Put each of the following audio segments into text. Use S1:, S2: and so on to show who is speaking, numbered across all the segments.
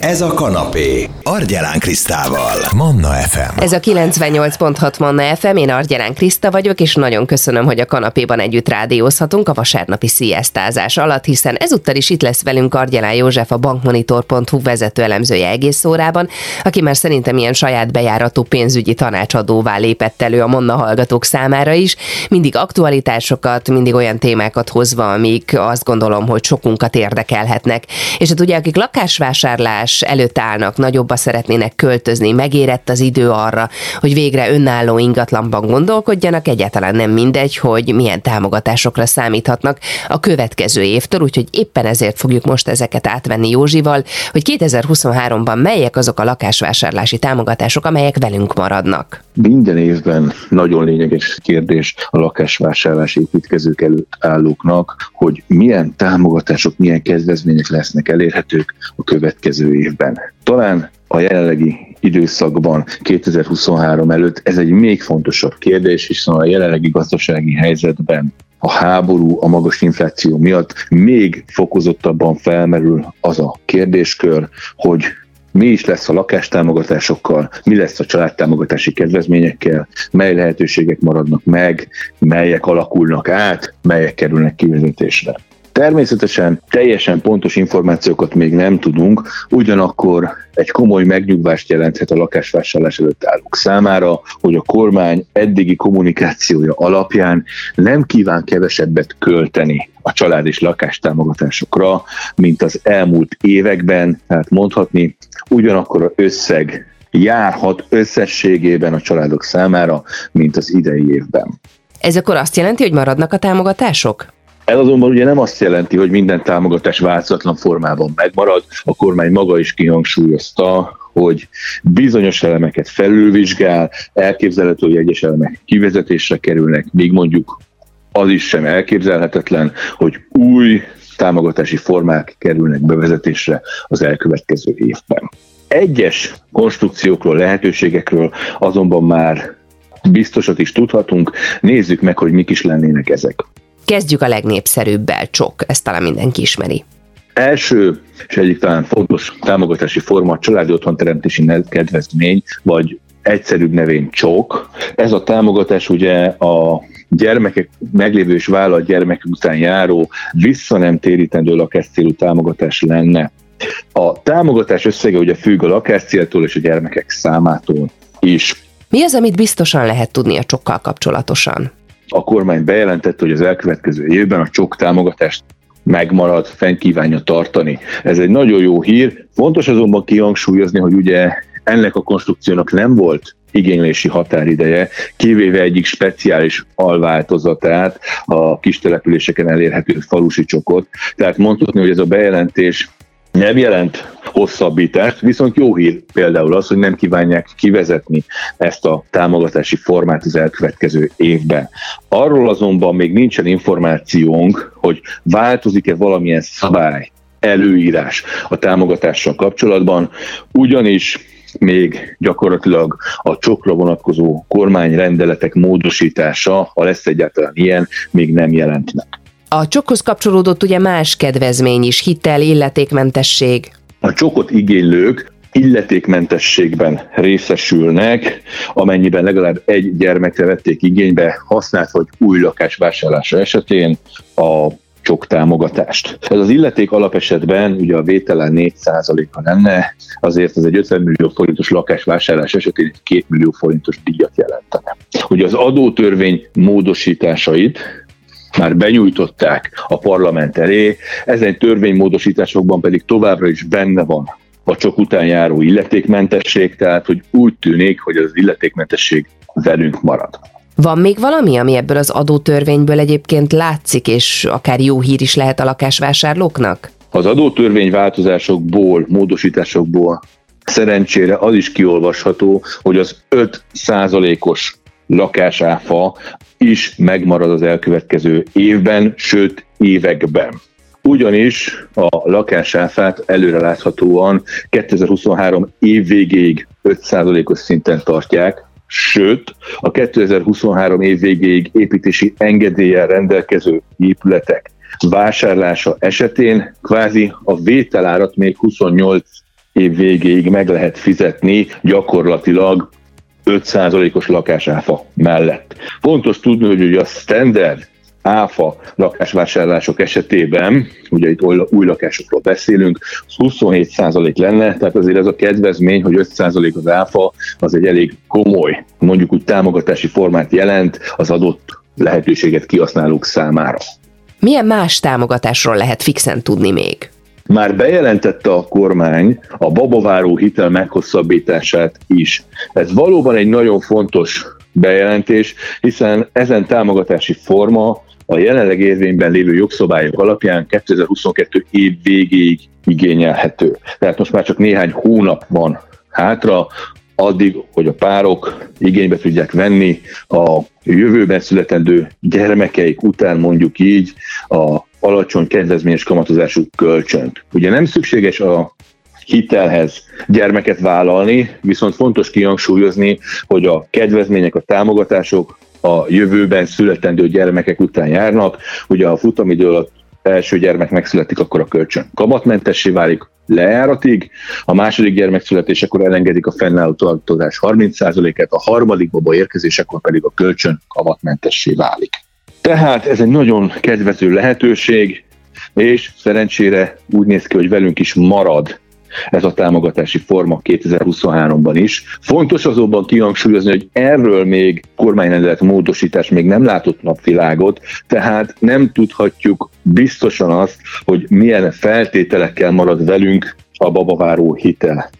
S1: Ez a kanapé. Argyelán Krisztával. Manna FM.
S2: Ez a 98.6 Manna FM, én Argyelán Kriszta vagyok, és nagyon köszönöm, hogy a kanapéban együtt rádiózhatunk a vasárnapi sziasztázás alatt, hiszen ezúttal is itt lesz velünk Argyelán József, a bankmonitor.hu vezető elemzője egész órában, aki már szerintem ilyen saját bejáratú pénzügyi tanácsadóvá lépett elő a Manna hallgatók számára is, mindig aktualitásokat, mindig olyan témákat hozva, amik azt gondolom, hogy sokunkat érdekelhetnek. És hát ugye, akik lakásvásárlás választás előtt állnak, nagyobba szeretnének költözni, megérett az idő arra, hogy végre önálló ingatlanban gondolkodjanak, egyáltalán nem mindegy, hogy milyen támogatásokra számíthatnak a következő évtől, úgyhogy éppen ezért fogjuk most ezeket átvenni Józsival, hogy 2023-ban melyek azok a lakásvásárlási támogatások, amelyek velünk maradnak.
S3: Minden évben nagyon lényeges kérdés a lakásvásárlás építkezők előtt állóknak, hogy milyen támogatások, milyen kezdvezmények lesznek elérhetők a következő évben. Talán a jelenlegi időszakban, 2023 előtt ez egy még fontosabb kérdés, hiszen a jelenlegi gazdasági helyzetben a háború, a magas infláció miatt még fokozottabban felmerül az a kérdéskör, hogy mi is lesz a lakástámogatásokkal, mi lesz a családtámogatási kedvezményekkel, mely lehetőségek maradnak meg, melyek alakulnak át, melyek kerülnek kivezetésre. Természetesen teljesen pontos információkat még nem tudunk, ugyanakkor egy komoly megnyugvást jelenthet a lakásvásárlás előtt állók számára, hogy a kormány eddigi kommunikációja alapján nem kíván kevesebbet költeni a család és lakástámogatásokra, mint az elmúlt években, tehát mondhatni ugyanakkor a összeg járhat összességében a családok számára, mint az idei évben.
S2: Ez akkor azt jelenti, hogy maradnak a támogatások?
S3: Ez azonban ugye nem azt jelenti, hogy minden támogatás változatlan formában megmarad. A kormány maga is kihangsúlyozta, hogy bizonyos elemeket felülvizsgál, elképzelhető, hogy egyes elemek kivezetésre kerülnek, még mondjuk az is sem elképzelhetetlen, hogy új támogatási formák kerülnek bevezetésre az elkövetkező évben. Egyes konstrukciókról, lehetőségekről azonban már biztosat is tudhatunk, nézzük meg, hogy mik is lennének ezek.
S2: Kezdjük a legnépszerűbbel, csok, ezt talán mindenki ismeri.
S3: Első és egyik talán fontos támogatási forma a családi otthonteremtési kedvezmény, vagy egyszerűbb nevén csok. Ez a támogatás ugye a gyermekek, meglévő és vállalt gyermekek után járó, vissza nem térítendő lakáscélú támogatás lenne. A támogatás összege ugye függ a lakáscéltól és a gyermekek számától is.
S2: Mi az, amit biztosan lehet tudni a csokkal kapcsolatosan?
S3: A kormány bejelentette, hogy az elkövetkező évben a csok támogatást megmarad, fenn kívánja tartani. Ez egy nagyon jó hír. Fontos azonban kihangsúlyozni, hogy ugye ennek a konstrukciónak nem volt igénylési határideje, kivéve egyik speciális alváltozatát, a kis településeken elérhető falusi csokot. Tehát mondhatni, hogy ez a bejelentés nem jelent hosszabbítást, viszont jó hír például az, hogy nem kívánják kivezetni ezt a támogatási formát az elkövetkező évben. Arról azonban még nincsen információnk, hogy változik-e valamilyen szabály, előírás a támogatással kapcsolatban, ugyanis még gyakorlatilag a csokra vonatkozó kormányrendeletek módosítása, ha lesz egyáltalán ilyen, még nem jelent meg.
S2: A csokhoz kapcsolódott ugye más kedvezmény is, hitel, illetékmentesség.
S3: A csokot igénylők illetékmentességben részesülnek, amennyiben legalább egy gyermekre vették igénybe használt vagy új lakás vásárlása esetén a csok támogatást. Ez az illeték alapesetben ugye a vételen 4%-a lenne, azért ez egy 50 millió forintos lakásvásárlás esetén 2 millió forintos díjat jelentene. Ugye az adótörvény módosításait már benyújtották a parlament elé, ezen törvénymódosításokban pedig továbbra is benne van a csak után járó illetékmentesség, tehát hogy úgy tűnik, hogy az illetékmentesség velünk marad.
S2: Van még valami, ami ebből az adótörvényből egyébként látszik, és akár jó hír is lehet a lakásvásárlóknak?
S3: Az adótörvény változásokból, módosításokból szerencsére az is kiolvasható, hogy az 5 os lakásáfa is megmarad az elkövetkező évben, sőt években. Ugyanis a lakásáfát előreláthatóan 2023 év végéig 5%-os szinten tartják, sőt a 2023 év végéig építési engedéllyel rendelkező épületek vásárlása esetén kvázi a vételárat még 28 év végéig meg lehet fizetni gyakorlatilag 5%-os lakásáfa mellett. Fontos tudni, hogy a standard áfa lakásvásárlások esetében, ugye itt új lakásokról beszélünk, 27% lenne, tehát azért ez a kedvezmény, hogy 5% az áfa, az egy elég komoly, mondjuk úgy támogatási formát jelent az adott lehetőséget kihasználók számára.
S2: Milyen más támogatásról lehet fixen tudni még?
S3: Már bejelentette a kormány a babaváró hitel meghosszabbítását is. Ez valóban egy nagyon fontos bejelentés, hiszen ezen támogatási forma a jelenleg érvényben lévő jogszabályok alapján 2022 év végéig igényelhető. Tehát most már csak néhány hónap van hátra, addig, hogy a párok igénybe tudják venni a jövőben születendő gyermekeik után mondjuk így a alacsony kedvezményes kamatozású kölcsönt. Ugye nem szükséges a hitelhez gyermeket vállalni, viszont fontos kihangsúlyozni, hogy a kedvezmények, a támogatások a jövőben születendő gyermekek után járnak. Ugye a futamidő alatt első gyermek megszületik, akkor a kölcsön kamatmentessé válik lejáratig, a második gyermek születésekor elengedik a fennálló tartozás 30%-et, a harmadik baba érkezésekor pedig a kölcsön kamatmentessé válik. Tehát ez egy nagyon kedvező lehetőség, és szerencsére úgy néz ki, hogy velünk is marad ez a támogatási forma 2023-ban is. Fontos azonban kihangsúlyozni, hogy erről még kormányrendelet módosítás még nem látott napvilágot, tehát nem tudhatjuk biztosan azt, hogy milyen feltételekkel marad velünk a babaváró hitel.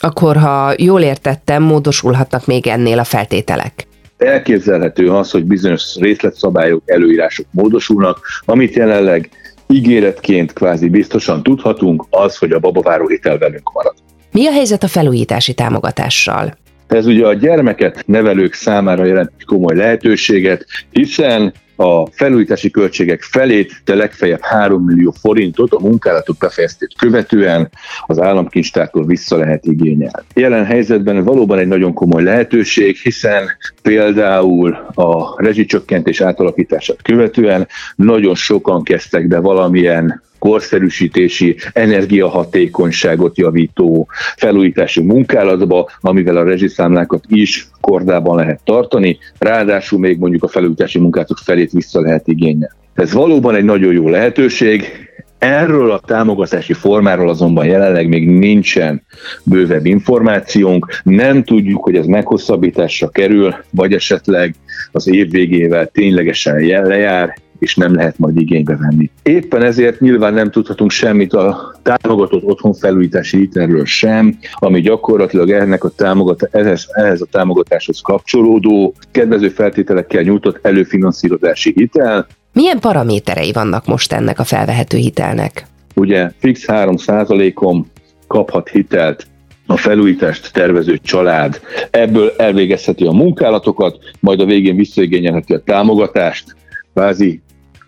S2: Akkor, ha jól értettem, módosulhatnak még ennél a feltételek.
S3: Elképzelhető az, hogy bizonyos részletszabályok, előírások módosulnak, amit jelenleg ígéretként kvázi biztosan tudhatunk, az, hogy a babaváró hitel velünk marad.
S2: Mi a helyzet a felújítási támogatással?
S3: Ez ugye a gyermeket nevelők számára jelent komoly lehetőséget, hiszen a felújítási költségek felét, de legfeljebb 3 millió forintot a munkálatok befejeztét követően az államkincstártól vissza lehet igényelni. Jelen helyzetben valóban egy nagyon komoly lehetőség, hiszen például a rezsicsökkentés átalakítását követően nagyon sokan kezdtek be valamilyen korszerűsítési, energiahatékonyságot javító felújítási munkálatba, amivel a rezsiszámlákat is kordában lehet tartani, ráadásul még mondjuk a felújítási munkálatok felét vissza lehet igényelni. Ez valóban egy nagyon jó lehetőség, Erről a támogatási formáról azonban jelenleg még nincsen bővebb információnk, nem tudjuk, hogy ez meghosszabbításra kerül, vagy esetleg az év végével ténylegesen lejár, és nem lehet majd igénybe venni. Éppen ezért nyilván nem tudhatunk semmit a támogatott otthonfelújítási hitelről sem, ami gyakorlatilag ennek a támogat, ehhez, ehhez a támogatáshoz kapcsolódó, kedvező feltételekkel nyújtott előfinanszírozási hitel.
S2: Milyen paraméterei vannak most ennek a felvehető hitelnek?
S3: Ugye fix 3%-on kaphat hitelt a felújítást tervező család. Ebből elvégezheti a munkálatokat, majd a végén visszaigényelheti a támogatást, kvázi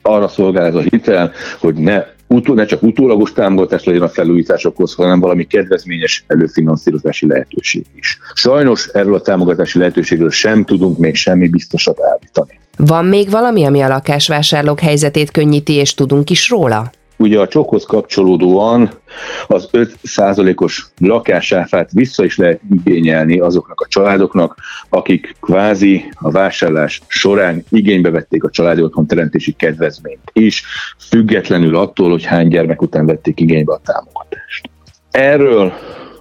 S3: arra szolgál ez a hitel, hogy ne utó, ne csak utólagos támogatás legyen a felújításokhoz, hanem valami kedvezményes előfinanszírozási lehetőség is. Sajnos erről a támogatási lehetőségről sem tudunk még semmi biztosat állítani.
S2: Van még valami, ami a lakásvásárlók helyzetét könnyíti, és tudunk is róla?
S3: Ugye a csokhoz kapcsolódóan az 5%-os lakásáfát vissza is lehet igényelni azoknak a családoknak, akik kvázi a vásárlás során igénybe vették a családi otthon teremtési kedvezményt is, függetlenül attól, hogy hány gyermek után vették igénybe a támogatást. Erről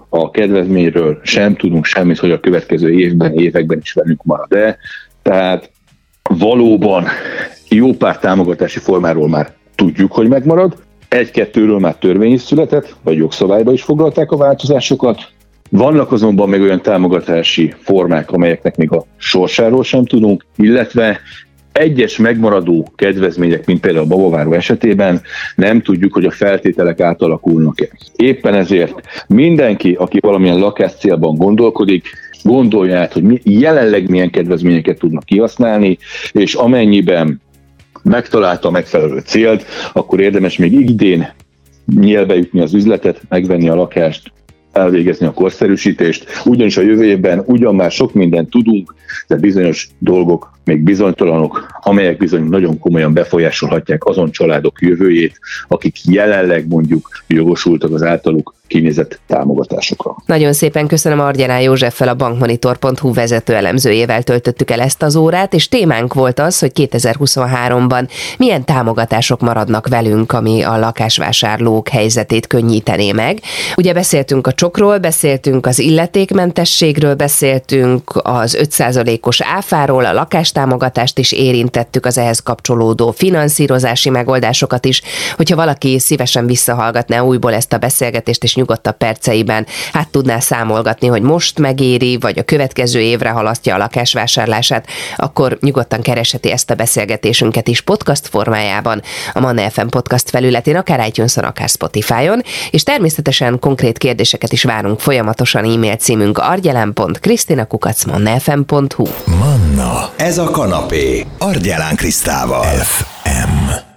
S3: a kedvezményről sem tudunk semmit, hogy a következő évben, években is velünk marad-e. Tehát valóban jó pár támogatási formáról már tudjuk, hogy megmarad, egy-kettőről már törvény is született, vagy jogszabályba is foglalták a változásokat. Vannak azonban még olyan támogatási formák, amelyeknek még a sorsáról sem tudunk, illetve egyes megmaradó kedvezmények, mint például a babaváró esetében nem tudjuk, hogy a feltételek átalakulnak-e. Éppen ezért mindenki, aki valamilyen lakás célban gondolkodik, gondolja át, hogy jelenleg milyen kedvezményeket tudnak kihasználni, és amennyiben megtalálta a megfelelő célt, akkor érdemes még idén nyílbe jutni az üzletet, megvenni a lakást, elvégezni a korszerűsítést, ugyanis a jövő évben ugyan már sok mindent tudunk, de bizonyos dolgok még bizonytalanok, amelyek bizony nagyon komolyan befolyásolhatják azon családok jövőjét, akik jelenleg mondjuk jogosultak az általuk kinézett támogatásokra.
S2: Nagyon szépen köszönöm Argyelán Józseffel, a bankmonitor.hu vezető elemzőjével töltöttük el ezt az órát, és témánk volt az, hogy 2023-ban milyen támogatások maradnak velünk, ami a lakásvásárlók helyzetét könnyítené meg. Ugye beszéltünk a csokról, beszéltünk az illetékmentességről, beszéltünk az 5%-os áfáról, a lakástámogatást is érintettük, az ehhez kapcsolódó finanszírozási megoldásokat is. Hogyha valaki szívesen visszahallgatná újból ezt a beszélgetést, és nyugodtabb perceiben. Hát tudná számolgatni, hogy most megéri, vagy a következő évre halasztja a lakásvásárlását, akkor nyugodtan keresheti ezt a beszélgetésünket is podcast formájában a Manna FM podcast felületén, akár itunes akár Spotify-on, és természetesen konkrét kérdéseket is várunk folyamatosan e-mail címünk argyelen.krisztinakukacmannafm.hu
S1: Manna, ez a kanapé, Argyelán Krisztával. FM.